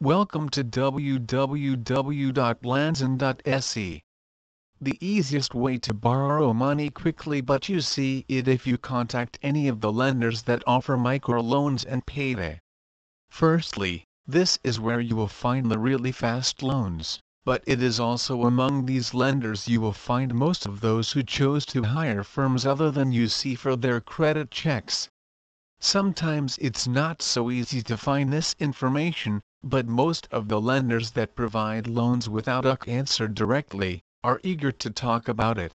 Welcome to www.lanzon.se. The easiest way to borrow money quickly but you see it if you contact any of the lenders that offer microloans and payday. Firstly, this is where you will find the really fast loans, but it is also among these lenders you will find most of those who chose to hire firms other than UC for their credit checks. Sometimes it's not so easy to find this information, but most of the lenders that provide loans without UC answer directly, are eager to talk about it.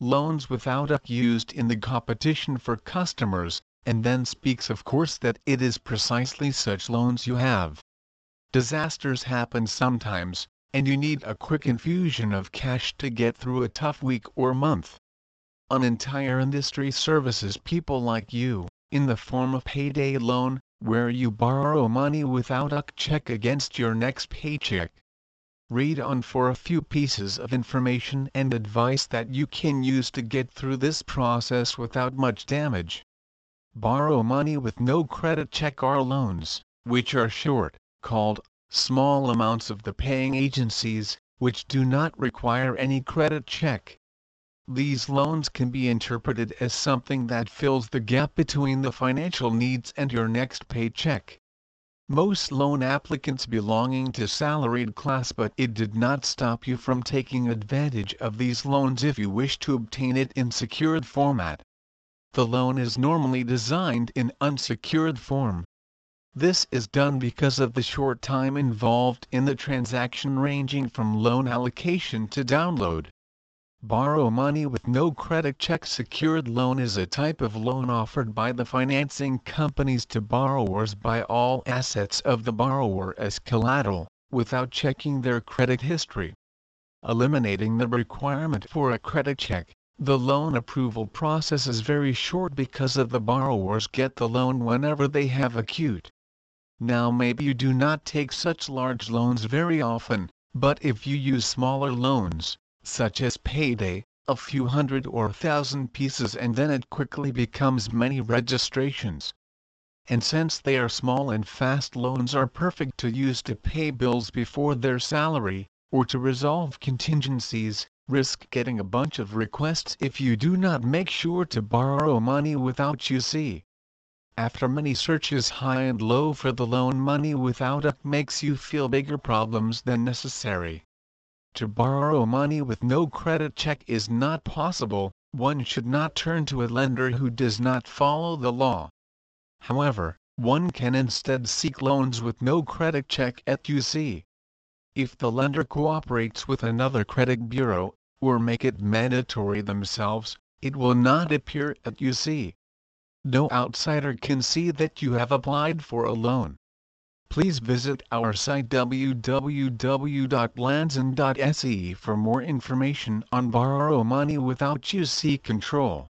Loans without UC used in the competition for customers, and then speaks of course that it is precisely such loans you have. Disasters happen sometimes, and you need a quick infusion of cash to get through a tough week or month. An entire industry services people like you, in the form of payday loan, where you borrow money without a check against your next paycheck. Read on for a few pieces of information and advice that you can use to get through this process without much damage. Borrow money with no credit check are loans, which are short, called small amounts of the paying agencies, which do not require any credit check. These loans can be interpreted as something that fills the gap between the financial needs and your next paycheck. Most loan applicants belonging to salaried class but it did not stop you from taking advantage of these loans if you wish to obtain it in secured format. The loan is normally designed in unsecured form. This is done because of the short time involved in the transaction ranging from loan allocation to download. Borrow money with no credit check secured loan is a type of loan offered by the financing companies to borrowers by all assets of the borrower as collateral, without checking their credit history. Eliminating the requirement for a credit check, the loan approval process is very short because of the borrowers get the loan whenever they have acute. Now maybe you do not take such large loans very often, but if you use smaller loans, such as payday, a few hundred or a thousand pieces and then it quickly becomes many registrations. And since they are small and fast loans are perfect to use to pay bills before their salary, or to resolve contingencies, risk getting a bunch of requests if you do not make sure to borrow money without UC. After many searches high and low for the loan money without a makes you feel bigger problems than necessary to borrow money with no credit check is not possible, one should not turn to a lender who does not follow the law. However, one can instead seek loans with no credit check at UC. If the lender cooperates with another credit bureau, or make it mandatory themselves, it will not appear at UC. No outsider can see that you have applied for a loan please visit our site www.lanzon.se for more information on borrow money without UC control.